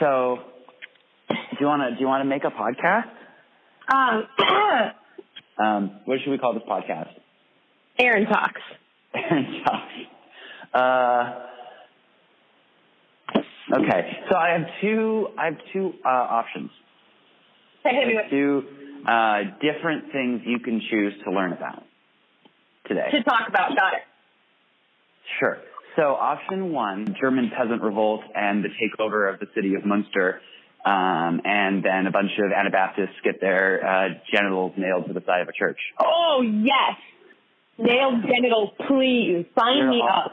So, do you want to do you want to make a podcast? Um, Um, what should we call this podcast? Aaron talks. Aaron Josh. Uh, okay, so I have two. I have two uh, options. Hey, have two uh, different things you can choose to learn about today. to talk about. Got it. Sure. So option one, German peasant revolt and the takeover of the city of Munster, um, and then a bunch of Anabaptists get their uh, genitals nailed to the side of a church. Oh yes. Nailed genitals, please sign They're me all- up.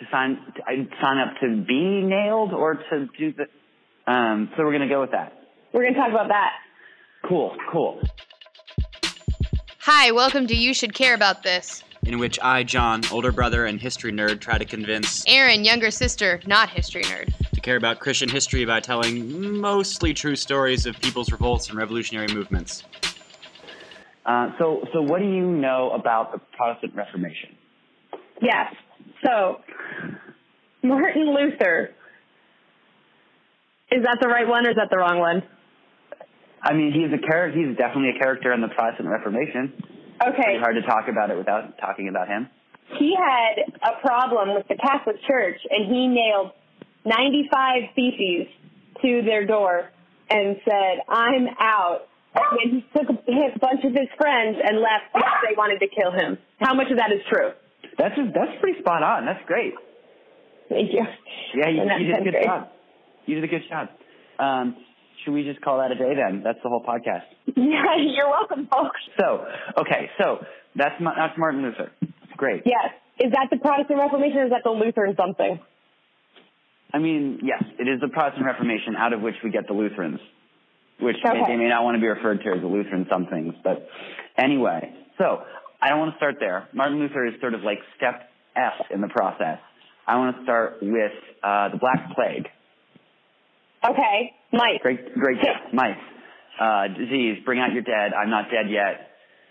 To sign, to, I sign up to be nailed or to do the. Um, so we're gonna go with that. We're gonna talk about that. Cool, cool. Hi, welcome to You Should Care About This. In which I, John, older brother and history nerd, try to convince Aaron, younger sister, not history nerd. to care about Christian history by telling mostly true stories of people's revolts and revolutionary movements. Uh, so, so what do you know about the Protestant Reformation? Yes. So Martin Luther. Is that the right one or is that the wrong one? I mean, he's a character. He's definitely a character in the Protestant Reformation. Okay. It's hard to talk about it without talking about him. He had a problem with the Catholic Church and he nailed 95 theses to their door and said, I'm out. And he took a a bunch of his friends and left because they wanted to kill him. How much of that is true? That's just, that's pretty spot on. That's great. Thank you. Yeah, you, you did a good great. job. You did a good job. Um, should we just call that a day then? That's the whole podcast. Yeah, you're welcome, folks. So, okay, so that's Ma- that's Martin Luther. Great. Yes. Is that the Protestant Reformation or is that the Lutheran something? I mean, yes, it is the Protestant Reformation out of which we get the Lutherans, which Okay. they may not want to be referred to as the Lutheran some things, but anyway. So I don't want to start there. Martin Luther is sort of like step F in the process. I want to start with uh, the Black Plague. Okay. Mike. Great, great guess, Mike. Uh, disease, bring out your dead. I'm not dead yet.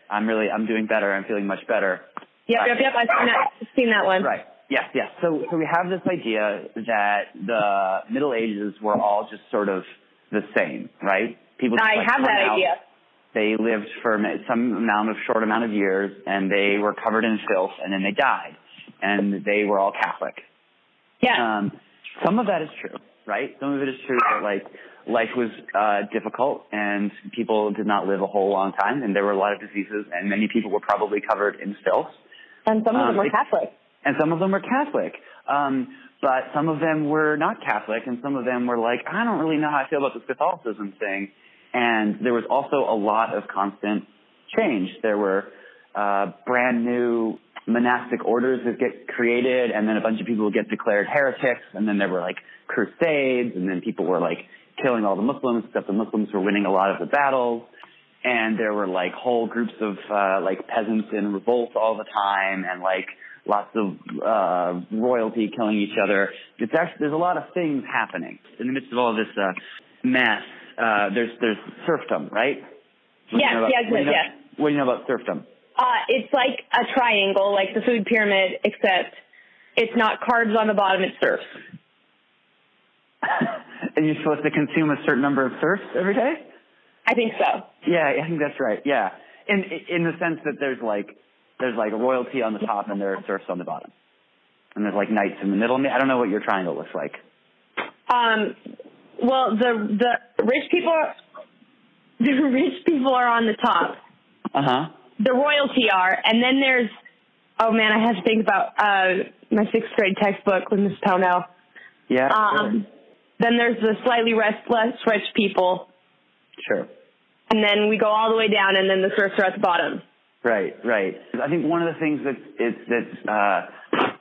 I'm really, I'm doing better. I'm feeling much better. Yep, yep, yep. I've seen that, I've seen that one. Right. Yes, yes. So, so we have this idea that the Middle Ages were all just sort of the same, right? People just I like have that out. idea. They lived for some amount of short amount of years, and they were covered in filth, and then they died, and they were all Catholic. Yeah. Um, some of that is true, right? Some of it is true that like life was uh, difficult and people did not live a whole long time, and there were a lot of diseases, and many people were probably covered in filth, and some of um, them were Catholic. and some of them were Catholic. Um, but some of them were not Catholic, and some of them were like, I don't really know how I feel about this Catholicism thing. And there was also a lot of constant change. There were uh, brand new monastic orders that get created, and then a bunch of people get declared heretics, and then there were like crusades, and then people were like killing all the Muslims, except the Muslims were winning a lot of the battles. And there were like whole groups of uh, like peasants in revolt all the time, and like lots of uh, royalty killing each other. It's actually there's a lot of things happening in the midst of all this uh, mess. Uh, there's there's serfdom, right? What you Yes, know about- yes, what you know- yes, What do you know about serfdom? Uh, it's like a triangle, like the food pyramid, except it's not carbs on the bottom, it's serfs. and you're supposed to consume a certain number of serfs every day? I think so. Yeah, I think that's right. Yeah, in in the sense that there's like there's like royalty on the top and there are serfs on the bottom, and there's like knights in the middle. I don't know what your triangle looks like. Um, well, the the rich people, the rich people are on the top. Uh huh. The royalty are, and then there's. Oh man, I have to think about uh, my sixth grade textbook with Miss Pownell. Yeah. Um, then there's the slightly less less rich people, sure. and then we go all the way down, and then the serfs are at the bottom. Right, right. I think one of the things that's it's that's uh,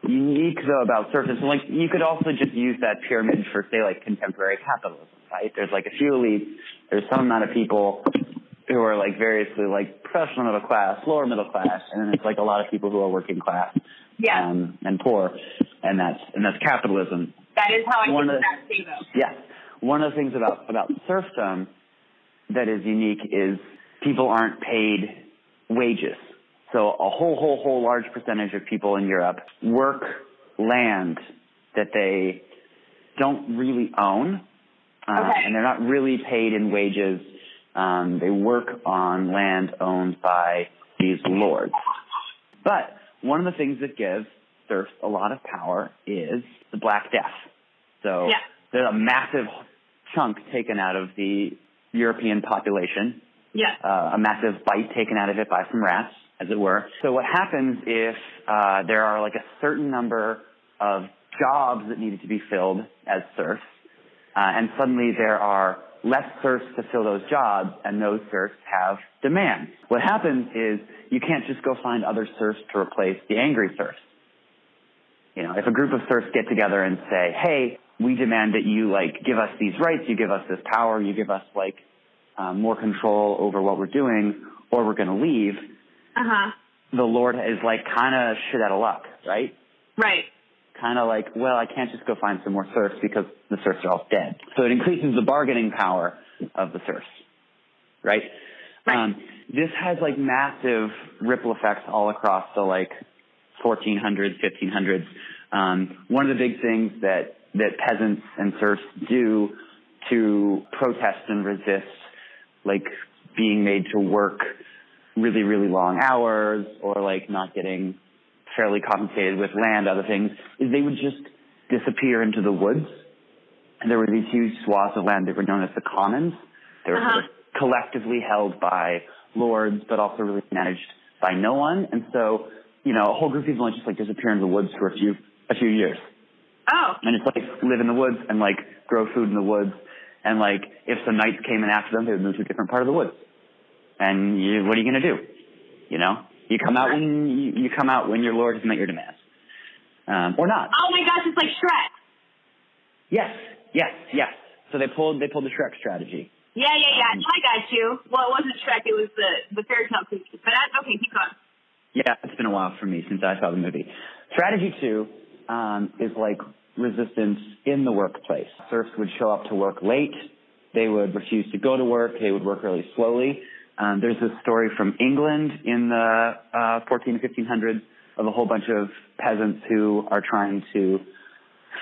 unique though about so like you could also just use that pyramid for say like contemporary capitalism, right? There's like a few elites, there's some amount of people who are like variously like professional middle class, lower middle class, and then it's like a lot of people who are working class Yeah, um, and poor, and that's and that's capitalism. That is how I one think of that too, though. Yes. One of the things about, about serfdom that is unique is people aren't paid wages. So a whole, whole, whole large percentage of people in Europe work land that they don't really own, uh, Okay. and they're not really paid in wages. Um, they work on land owned by these lords. But one of the things that gives a lot of power is the Black Death. So Yeah. there's a massive chunk taken out of the European population Yeah. uh, a massive bite taken out of it by some rats, as it were. So what happens if uh, there are like a certain number of jobs that needed to be filled as serfs, uh, and suddenly there are less serfs to fill those jobs, and those serfs have demands. What happens is you can't just go find other serfs to replace the angry serfs. You know, if a group of serfs get together and say, "Hey, we demand that you like give us these rights, you give us this power, you give us like um, more control over what we're doing, or we're going to leave," Uh huh. the Lord is like kind of shit out of luck, right? Right. Kind of like, well, I can't just go find some more serfs because the serfs are all dead. So it increases the bargaining power of the serfs, right? Right. Um, this has like massive ripple effects all across the like 1400s, 1500s. Um, one of the big things that that peasants and serfs do to protest and resist, like being made to work really, really long hours or like not getting fairly compensated with land, other things, is they would just disappear into the woods. And there were these huge swaths of land that were known as the commons. They were Uh-huh. sort of collectively held by lords, but also really managed by no one. And so, you know, a whole group of people just like disappear into the woods for a few, a few years. Oh. And just like live in the woods and like grow food in the woods. And like if some knights came in after them, they would move to a different part of the woods. And you, what are you going to do? You know, you come out when you, you come out when your lord has met your demands, um, or not. Oh my gosh, it's like Shrek. Yes, yes, yes. So they pulled they pulled the Shrek strategy. Yeah, yeah, yeah. I got you. Well, it wasn't Shrek. It was the the fairy tale creature. But that's okay. Keep going. Yeah, it's been a while for me since I saw the movie. Strategy two um, is like resistance in the workplace. Serfs would show up to work late. They would refuse to go to work. They would work really slowly. Um, there's this story from England in the uh, 14 1500s of a whole bunch of peasants who are trying to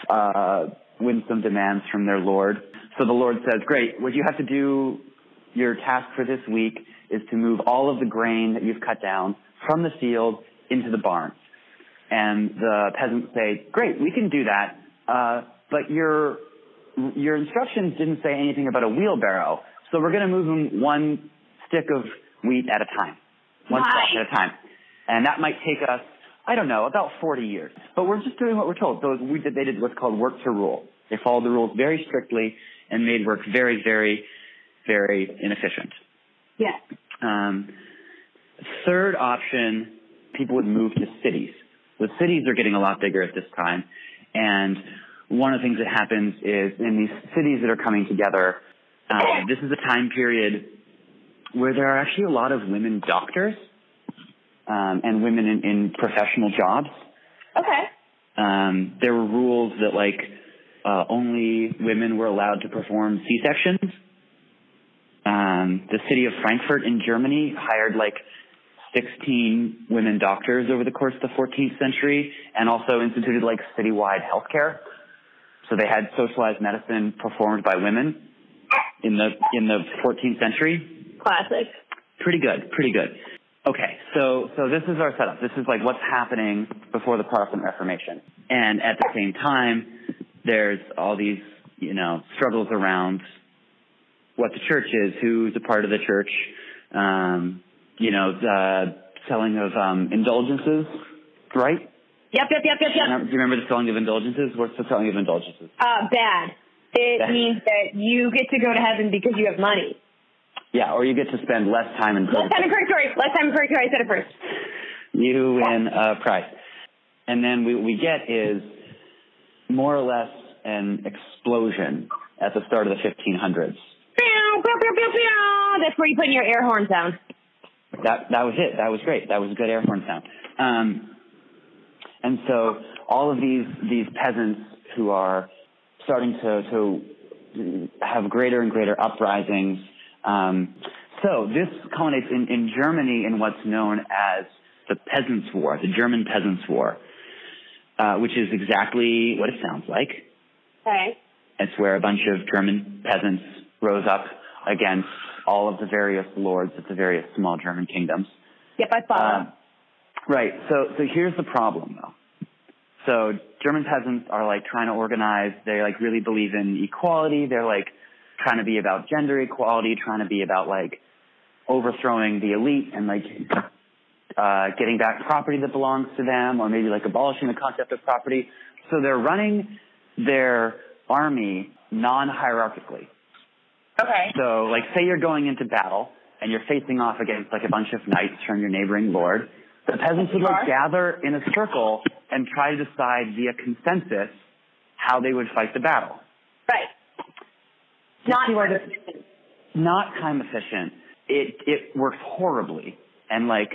uh, win some demands from their lord. So the lord says, "Great, what you have to do, your task for this week is to move all of the grain that you've cut down from the field into the barns." And the peasants say, "Great, we can do that, uh, but your your instructions didn't say anything about a wheelbarrow, so we're going to move them one stick of wheat at a time, one stalk at a time, and that might take us." I don't know, about 40 years. But we're just doing what we're told. So we did, they did what's called work to rule. They followed the rules very strictly and made work very, very, very inefficient. Yeah. Um, third option, people would move to cities. The cities are getting a lot bigger at this time. And one of the things that happens is in these cities that are coming together, um, this is a time period where there are actually a lot of women doctors um, and women in, in professional jobs. Okay. Um, there were rules that like uh, only women were allowed to perform C-sections. Um, the city of Frankfurt in Germany hired like 16 women doctors over the course of the 14th century, and also instituted like citywide healthcare. So they had socialized medicine performed by women in the in the 14th century Classic. pretty good, pretty good. Okay, so so this is our setup. This is like what's happening before the Protestant Reformation, and at the same time, there's all these you know struggles around what the church is, who's a part of the church, um, you know, the selling of um, indulgences, right? Yep, yep, yep, yep, yep. Do you remember the selling of indulgences? What's the selling of indulgences? Uh, bad. It Bad. means that you get to go to heaven because you have money. Yeah, or you get to spend less time in Last time in purgatory. Less time in purgatory. I said it first. you win a prize. And then what we get is more or less an explosion at the start of the 1500s. Pew, pew, pew, pew, pew. That's where you put in your air horn sound. That that was it. That was great. That was a good air horn sound. Um, and so all of these these peasants who are starting to to have greater and greater uprisings. Um, so this culminates in, in Germany in what's known as the Peasants' War, the German Peasants' War, uh, which is exactly what it sounds like. Okay. It's where a bunch of German peasants rose up against all of the various lords of the various small German kingdoms. Yep, I follow. Um, right. So, so here's the problem though. So German peasants are like trying to organize. They like really believe in equality. They're like trying to be about gender equality, trying to be about like overthrowing the elite and like uh, getting back property that belongs to them, or maybe like abolishing the concept of property. So they're running their army non-hierarchically. Okay. So, like, say you're going into battle and you're facing off against like a bunch of knights from your neighboring lord. The peasants would like gather in a circle and try to decide via consensus how they would fight the battle. Right. Not why this- Not time efficient. It it works horribly, and like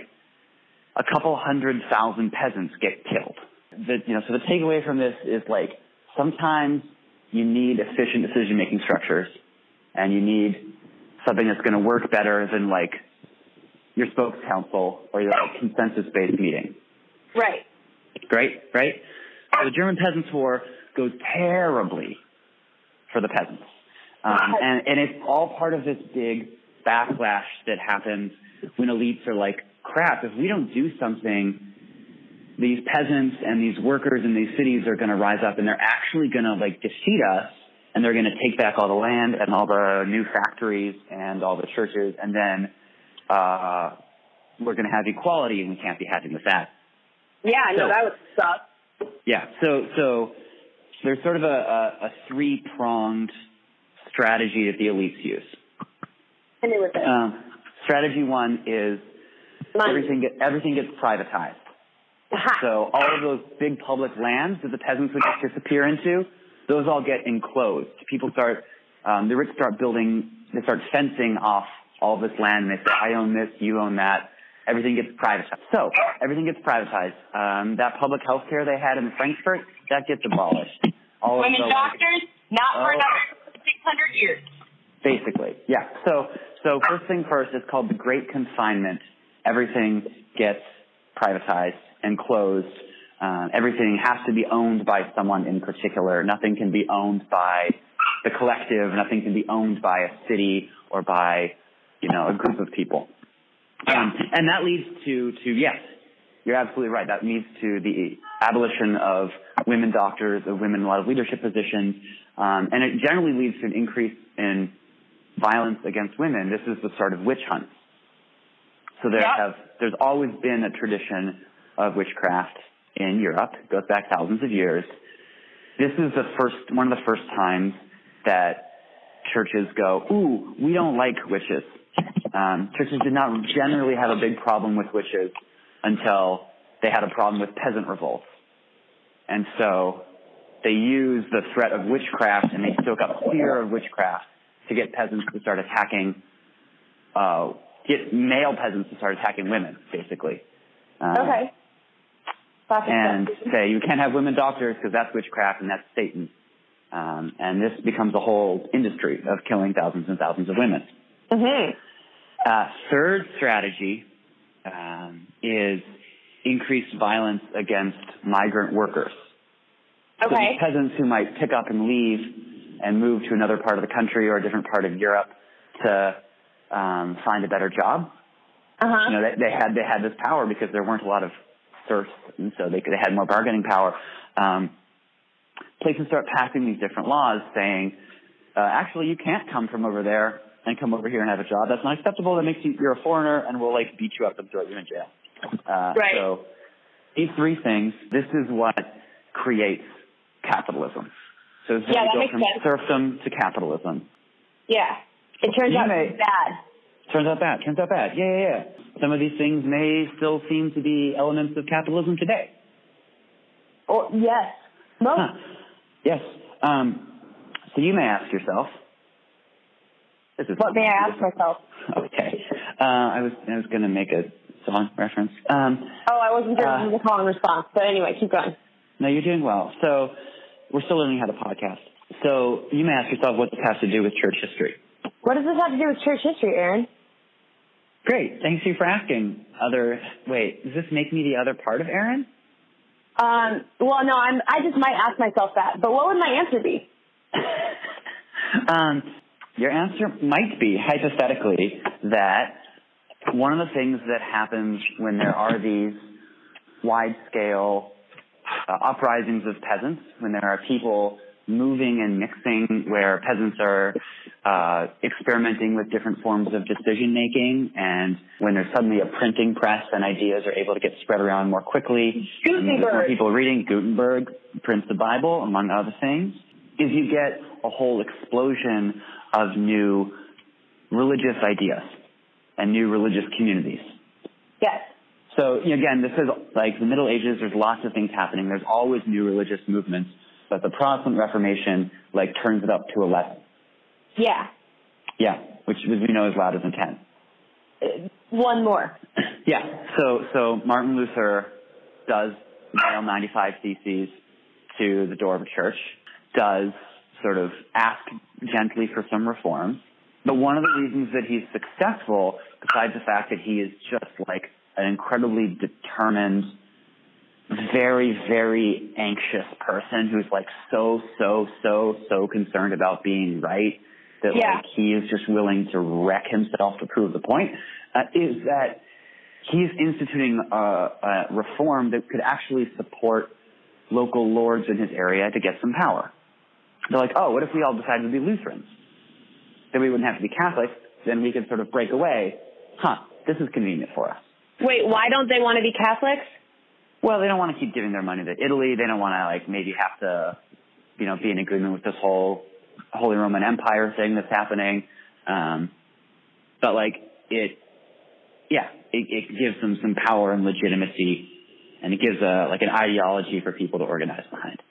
a couple hundred thousand peasants get killed. The, you know, so the takeaway from this is like sometimes you need efficient decision making structures, and you need something that's going to work better than like your spokes council or your like, consensus based meeting. right. Great, right? So the German Peasants' War goes terribly for the peasants. Um, and, and it's all part of this big backlash that happens when elites are like, crap, if we don't do something, these peasants and these workers in these cities are going to rise up and they're actually going to like defeat us and they're going to take back all the land and all the new factories and all the churches and then uh, we're going to have equality and we can't be happy with that. Yeah, no, So- that would suck. Yeah. So so there's sort of a, a, a three pronged strategy that the elites use. And it. was Um, strategy one is Money. everything get, everything gets privatized. So all of those big public lands that the peasants would just disappear into, those all get enclosed. People start, um, the rich start building, they start fencing off all this land. And they say, I own this, you own that. Everything gets privatized. So everything gets privatized. Um, that public health care they had in Frankfurt, that gets abolished. All of Women the, doctors, not for Oh. another 600 years. Basically, yeah. So, so first thing first, it's called the Great Confinement. Everything gets privatized and closed. Um, everything has to be owned by someone in particular. Nothing can be owned by the collective. Nothing can be owned by a city or by, you know, a group of people. Um, and that leads to, to yes, you're absolutely right. That leads to the abolition of women doctors, of women in a lot of leadership positions, um, and it generally leads to an increase in violence against women. This is the start of witch hunts. So there Yeah. have there's always been a tradition of witchcraft in Europe. Goes back thousands of years. This is the first one of the first times that churches go, "Ooh, we don't like witches." Um, churches did not generally have a big problem with witches until they had a problem with peasant revolts, and so they used the threat of witchcraft and they stoke up fear of witchcraft to get peasants to start attacking, uh, get male peasants to start attacking women, basically. Um, Okay. That's and say you can't have women doctors because that's witchcraft and that's Satan. Um, and this becomes a whole industry of killing thousands and thousands of women. Mhm. Uh, third strategy um, is increased violence against migrant workers. So Okay. these peasants who might pick up and leave and move to another part of the country or a different part of Europe to um, find a better job. Uh huh. You know, they, they had they had this power because there weren't a lot of serfs, and so they could, they had more bargaining power. Um, places start passing these different laws saying, uh, actually, you can't come from over there and come over here and have a job. That's not acceptable. That makes you you're a foreigner, and we'll like beat you up and throw you in jail. Uh, Right. So these three things, this is what creates capitalism. So is Yeah, how that makes go from sense. serfdom to capitalism. Yeah. It turns You out may- it's bad. Turns out bad. Turns out bad. Yeah, yeah, yeah. Some of these things may still seem to be elements of capitalism today. Or yes. Most. Huh. Yes. Um, so you may ask yourself. This is What may I ask myself? Okay. Uh, I was I was going to make a song reference. Um, Oh, I wasn't sure Uh, a call and response, but anyway, keep going. no, you're doing well. So we're still learning how to podcast. So you may ask yourself what this has to do with church history. What does this have to do with church history, Aaron? Great. Thanks you for asking. Other wait, does this make me the other part of Aaron? Um, well, no, I'm, I just might ask myself that, but what would my answer be? Um, your answer might be, hypothetically, that one of the things that happens when there are these wide scale uh, uprisings of peasants, when there are people moving and mixing where peasants are uh, experimenting with different forms of decision making and when there's suddenly a printing press and ideas are able to get spread around more quickly more people reading Gutenberg prints the Bible among other things is you get a whole explosion of new religious ideas and new religious communities Yes. so again, this is like the Middle Ages. There's lots of things happening. There's always new religious movements, but the Protestant Reformation like turns it up to eleven. Yeah. Yeah, which as we know is louder than ten. Uh, One more. Yeah. So so Martin Luther does nail 95 theses to the door of a church. Does sort of ask gently for some reforms. But one of the reasons that he's successful, besides the fact that he is just like an incredibly determined, very, very anxious person who's like so, so, so, so concerned about being right that Yeah. like he is just willing to wreck himself to prove the point, uh, is that he's instituting a, a reform that could actually support local lords in his area to get some power. They're like, oh, what if we all decided to be Lutherans? Then we wouldn't have to be Catholics. Then we could sort of break away. Huh, this is convenient for us. Wait, why don't they want to be Catholics? Well, they don't want to keep giving their money to Italy. They don't want to like maybe have to, you know, be in agreement with this whole Holy Roman Empire thing that's happening. Um, but like it, yeah, it, it gives them some power and legitimacy, and it gives a like an ideology for people to organize behind.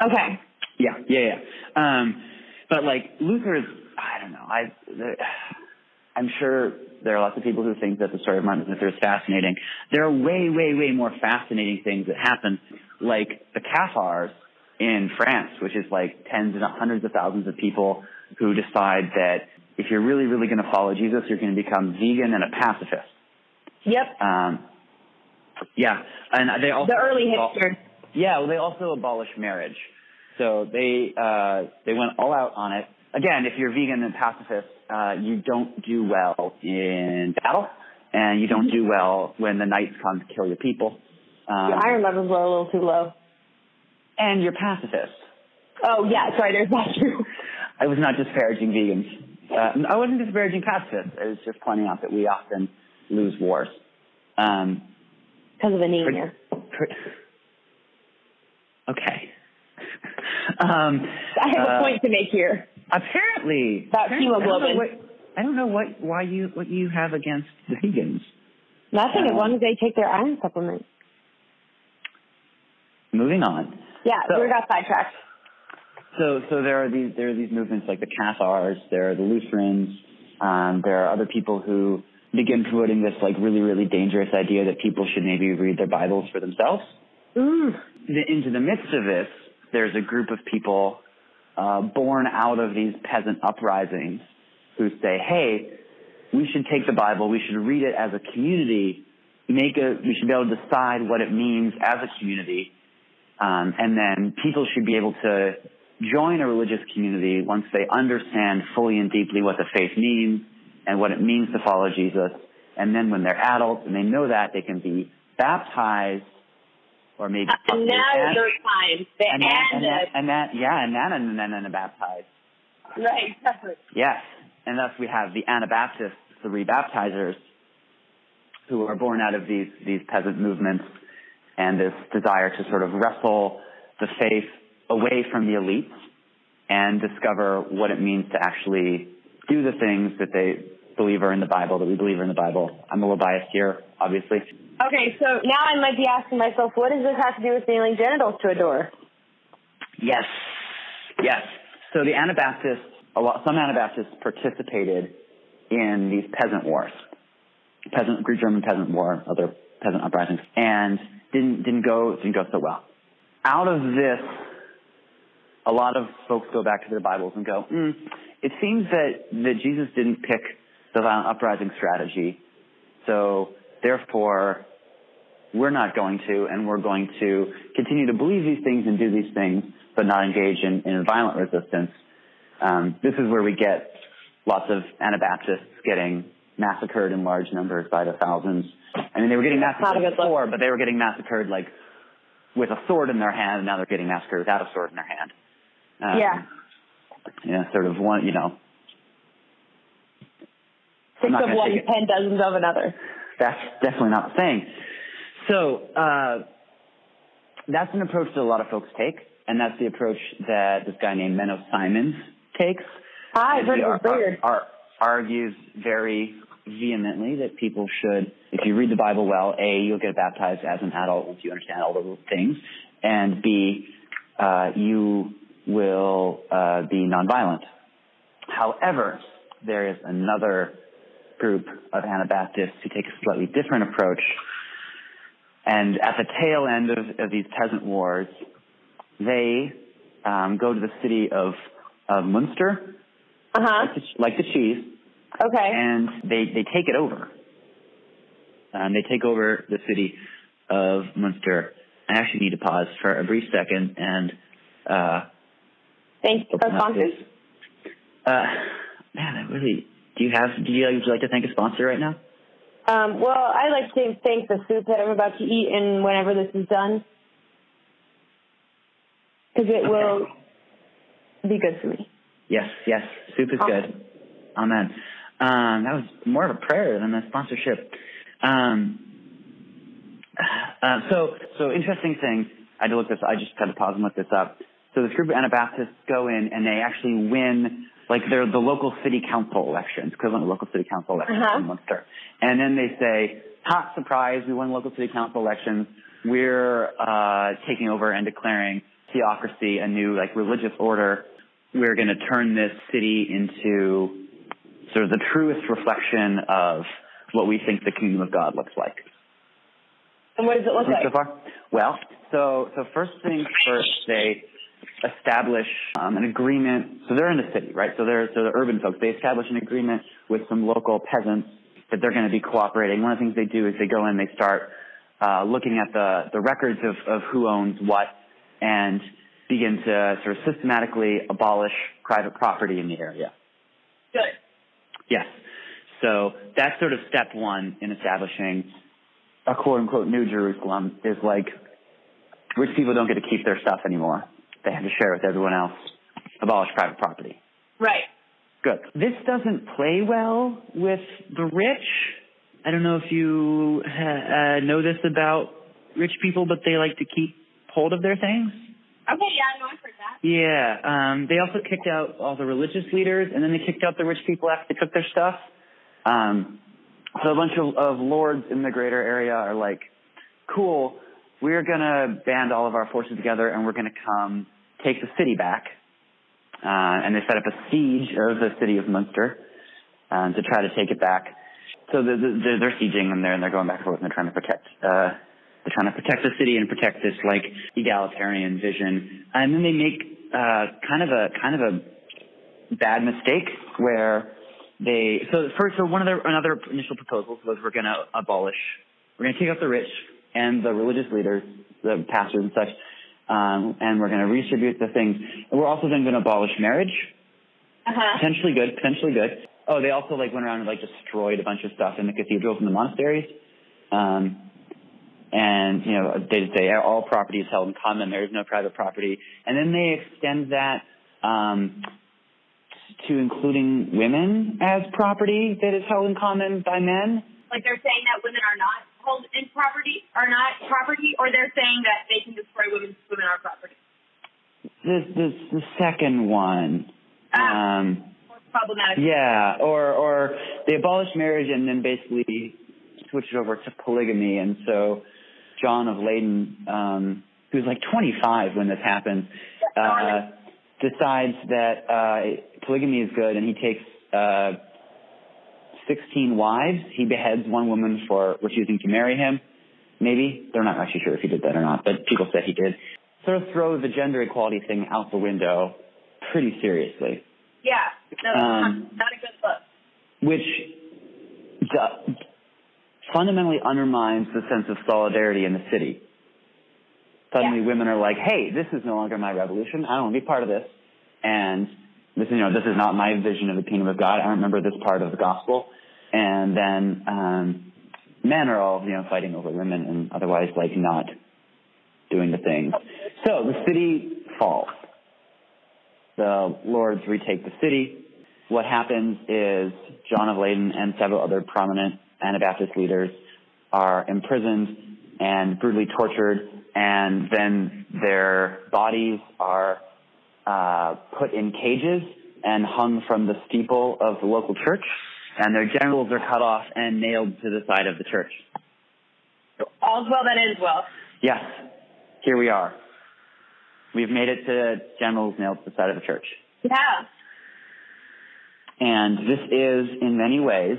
Okay. Yeah, yeah, yeah. Um, but like Luther is, I don't know. I, I'm sure there are lots of people who think that the story of Martin Luther is fascinating. There are way, way, way more fascinating things that happen, like the Cathars in France, which is like tens and hundreds of thousands of people who decide that if you're really, really going to follow Jesus, you're going to become vegan and a pacifist. Yep. Um, yeah, and they also The early hipsters. yeah, well, they also abolished marriage. So they uh, they went all out on it. Again, if you're vegan and pacifist, uh, you don't do well in battle, and you don't do well when the knights come to kill your people. Um, The iron levels were a little too low. And you're pacifist. Oh, yeah, sorry, there's that too. I was not disparaging vegans. Uh, I wasn't disparaging pacifists. I was just pointing out that we often lose wars. Um, Because of anemia. Okay. um, I have a uh, point to make here. Apparently, About I don't know hemoglobin. what- I don't know what why you what you have against vegans. Nothing, as Um, long as they take their iron supplement. Moving on. Yeah, So- we got sidetracked. So so there are these there are these movements like the Cathars, there are the Lutherans, um, there are other people who begin promoting this like really really dangerous idea that people should maybe read their Bibles for themselves. Mm. the, into the midst of this, there's a group of people uh, born out of these peasant uprisings who say, "Hey, we should take the Bible, we should read it as a community, make a, we should be able to decide what it means as a community, um, and then people should be able to join a religious community once they understand fully and deeply what the faith means and what it means to follow Jesus, and then when they're adults and they know that, they can be baptized." Or maybe And now and- your time. The and that, and that, and and that, yeah, and that, and then and baptized. Right, exactly. Yes, and thus we have the Anabaptists, the rebaptizers, who are born out of these these peasant movements and this desire to sort of wrestle the faith away from the elites and discover what it means to actually do the things that they believe are in the Bible, that we believe are in the Bible. I'm a little biased here, obviously. Okay, so now I might be asking myself, what does this have to do with nailing genitals to a door? Yes, yes. So the Anabaptists, a lot, some Anabaptists participated in these peasant wars, peasant Greek German peasant war, other peasant uprisings, and didn't didn't go didn't go so well. Out of this, a lot of folks go back to their Bibles and go, mm, it seems that that Jesus didn't pick the violent uprising strategy, so therefore we're not going to, and we're going to continue to believe these things and do these things, but not engage in, in violent resistance. Um, this is where we get lots of Anabaptists getting massacred in large numbers by the thousands. I mean, they were getting That's not a massacred before, but they were getting massacred like with a sword in their hand, and now they're getting massacred without a sword in their hand. Um, Yeah. Yeah, sort of one, you know, Six of one, ten dozens of another. that's definitely not the thing. So uh, that's an approach that a lot of folks take, and that's the approach that this guy named Menno Simons takes. Ah, I've heard he it was ar- weird. ar- argues very vehemently that people should, if you read the Bible well, A, you'll get baptized as an adult once you understand all the things, and B, uh, you will uh, be nonviolent. However, there is another group of Anabaptists who take a slightly different approach. And at the tail end of, of these peasant wars, they um, go to the city of, of Munster, Uh huh. like the, like the cheese, Okay. and they, they take it over. Um, they take over the city of Munster. I actually need to pause for a brief second and uh, Thanks for sponsors. Uh, man, I really. Do you have? Do you, would you like to thank a sponsor right now? Um, well, I like to thank the soup that I'm about to eat, and whenever this is done, because it will be good for me. Yes, yes. Soup is good. Amen. Um, that was more of a prayer than a sponsorship. Um, uh, so, so interesting thing. I had to look this. I just had to pause and look this up. So this group of Anabaptists go in and they actually win, like they're the local city council elections, equivalent to local city council elections Uh-huh. in Munster. And then they say, hot surprise, we won local city council elections. We're uh, taking over and declaring theocracy, a new like religious order. We're going to turn this city into sort of the truest reflection of what we think the kingdom of God looks like. And what does it look like? So far? Well, so so first things first, they establish um, an agreement. So they're in the city, right? So they're so the urban folks. They establish an agreement with some local peasants that they're going to be cooperating. One of the things they do is they go in, they start uh, looking at the the records of of who owns what, and begin to sort of systematically abolish private property in the area. Good. Yes. So that's sort of step one in establishing a quote unquote new Jerusalem is like rich people don't get to keep their stuff anymore. They have to share with everyone else. Abolish private property. Right. Good. This doesn't play well with the rich. I don't know if you uh, know this about rich people, but they like to keep hold of their things. Okay. Yeah, no, I've heard that. Yeah, um, they also kicked out all the religious leaders, and then they kicked out the rich people after they took their stuff. Um, so a bunch of, of lords in the greater area are like, cool, we're gonna band all of our forces together, and we're gonna come take the city back. Uh, and they set up a siege of the city of Munster um, to try to take it back. So the, the, the, they're sieging them there, and they're going back and forth, and they're trying to protect. Uh, they're trying to protect the city and protect this like egalitarian vision. And then they make uh, kind of a kind of a bad mistake where they so first so one of their another initial proposals was we're going to abolish we're going to take out the rich and the religious leaders, the pastors and such, um, and we're going to redistribute the things. And we're also then going to abolish marriage Uh huh. potentially good, potentially good. Oh, they also like went around and like destroyed a bunch of stuff in the cathedrals and the monasteries. Um, and you know they say all property is held in common. There is no private property. And then they extend that um, to including women as property that is held in common by men. like they're saying that women are not held in property, are not property, or they're saying that they can destroy women, women are property. This this the second one. Ah. Um, More problematic. Yeah, or or they abolish marriage and then basically switch it over to polygamy, and so John of Leyden, um, who's like 25 when this happens, uh, decides that uh, polygamy is good, and he takes uh, 16 wives. He beheads one woman for refusing to marry him. Maybe they're not actually sure if he did that or not, but people say he did. Sort of throw the gender equality thing out the window pretty seriously Yeah. No, Um, not, a good look. which fundamentally undermines the sense of solidarity in the city. Suddenly, Yeah. women are like, "Hey, this is no longer my revolution. I don't want to be part of this," and this is you know this is not my vision of the kingdom of God. I don't remember this part of the gospel. And then um, men are all you know fighting over women and otherwise like not doing the things. So the city falls. The lords retake the city. What happens is John of Leyden and several other prominent Anabaptist leaders are imprisoned and brutally tortured, and then their bodies are uh, put in cages and hung from the steeple of the local church, and their genitals are cut off and nailed to the side of the church. All's well that ends well. Yes, here we are. We've made it to genitals nailed to the side of the church. Yeah. And this is, in many ways,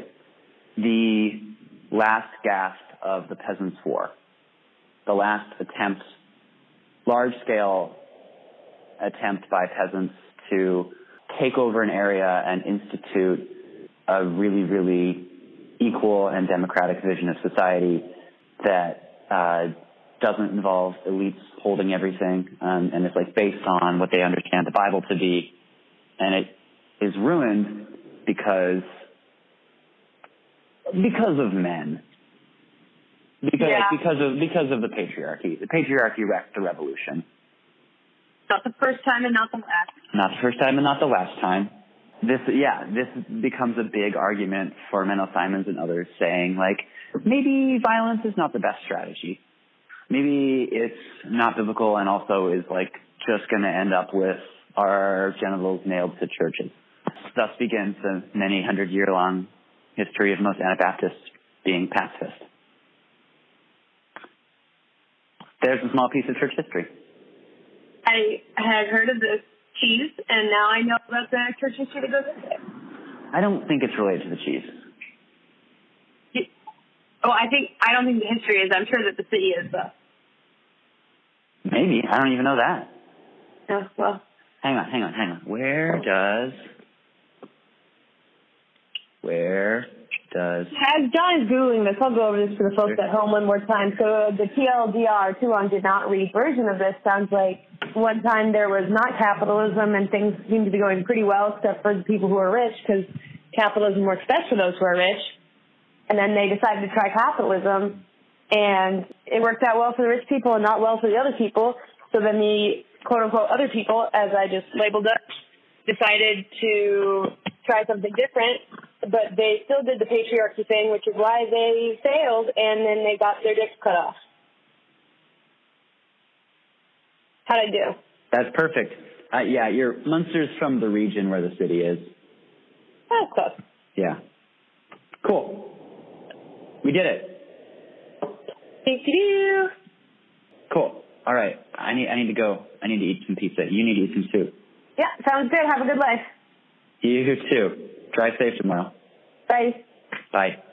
the last gasp of the Peasants' War. The last attempt, large scale attempt by peasants to take over an area and institute a really, really equal and democratic vision of society that uh, doesn't involve elites holding everything um, and it's like based on what they understand the Bible to be. And it is ruined because because of men. Because Yeah. because of because of the patriarchy. The patriarchy wrecked the revolution. Not the first time and not the last. Not the first time and not the last time. This yeah, this becomes a big argument for Menno Simons and others saying like maybe violence is not the best strategy. Maybe it's not biblical and also is like just going to end up with our genitals nailed to churches. Thus begins the many hundred year long history of most Anabaptists being pacifist. There's a small piece of church history. I had heard of this cheese, and now I know about the church history that goes with it. I don't think it's related to the cheese. Oh, I think I don't think the history is. I'm sure that the city is though. Maybe. I don't even know that. Oh well. Hang on, hang on, hang on. Where does where does As John is Googling this, I'll go over this for the folks at home one more time. So uh, the TLDR, too long did not read version of this sounds like one time there was not capitalism and things seemed to be going pretty well except for the people who are rich because capitalism works best for those who are rich. And then they decided to try capitalism and it worked out well for the rich people and not well for the other people. So then the quote unquote other people, as I just labeled it, decided to try something different, but they still did the patriarchy thing, which is why they failed, and then they got their dicks cut off. How'd I do? That's perfect. Uh, yeah, your Munster's from the region where the city is. That's close. Yeah. Cool. We did it. Cool. All right. I need I need to go. I need to eat some pizza. You need to eat some soup. Yeah, sounds good. Have a good life. You too. Drive safe tomorrow. Bye. Bye.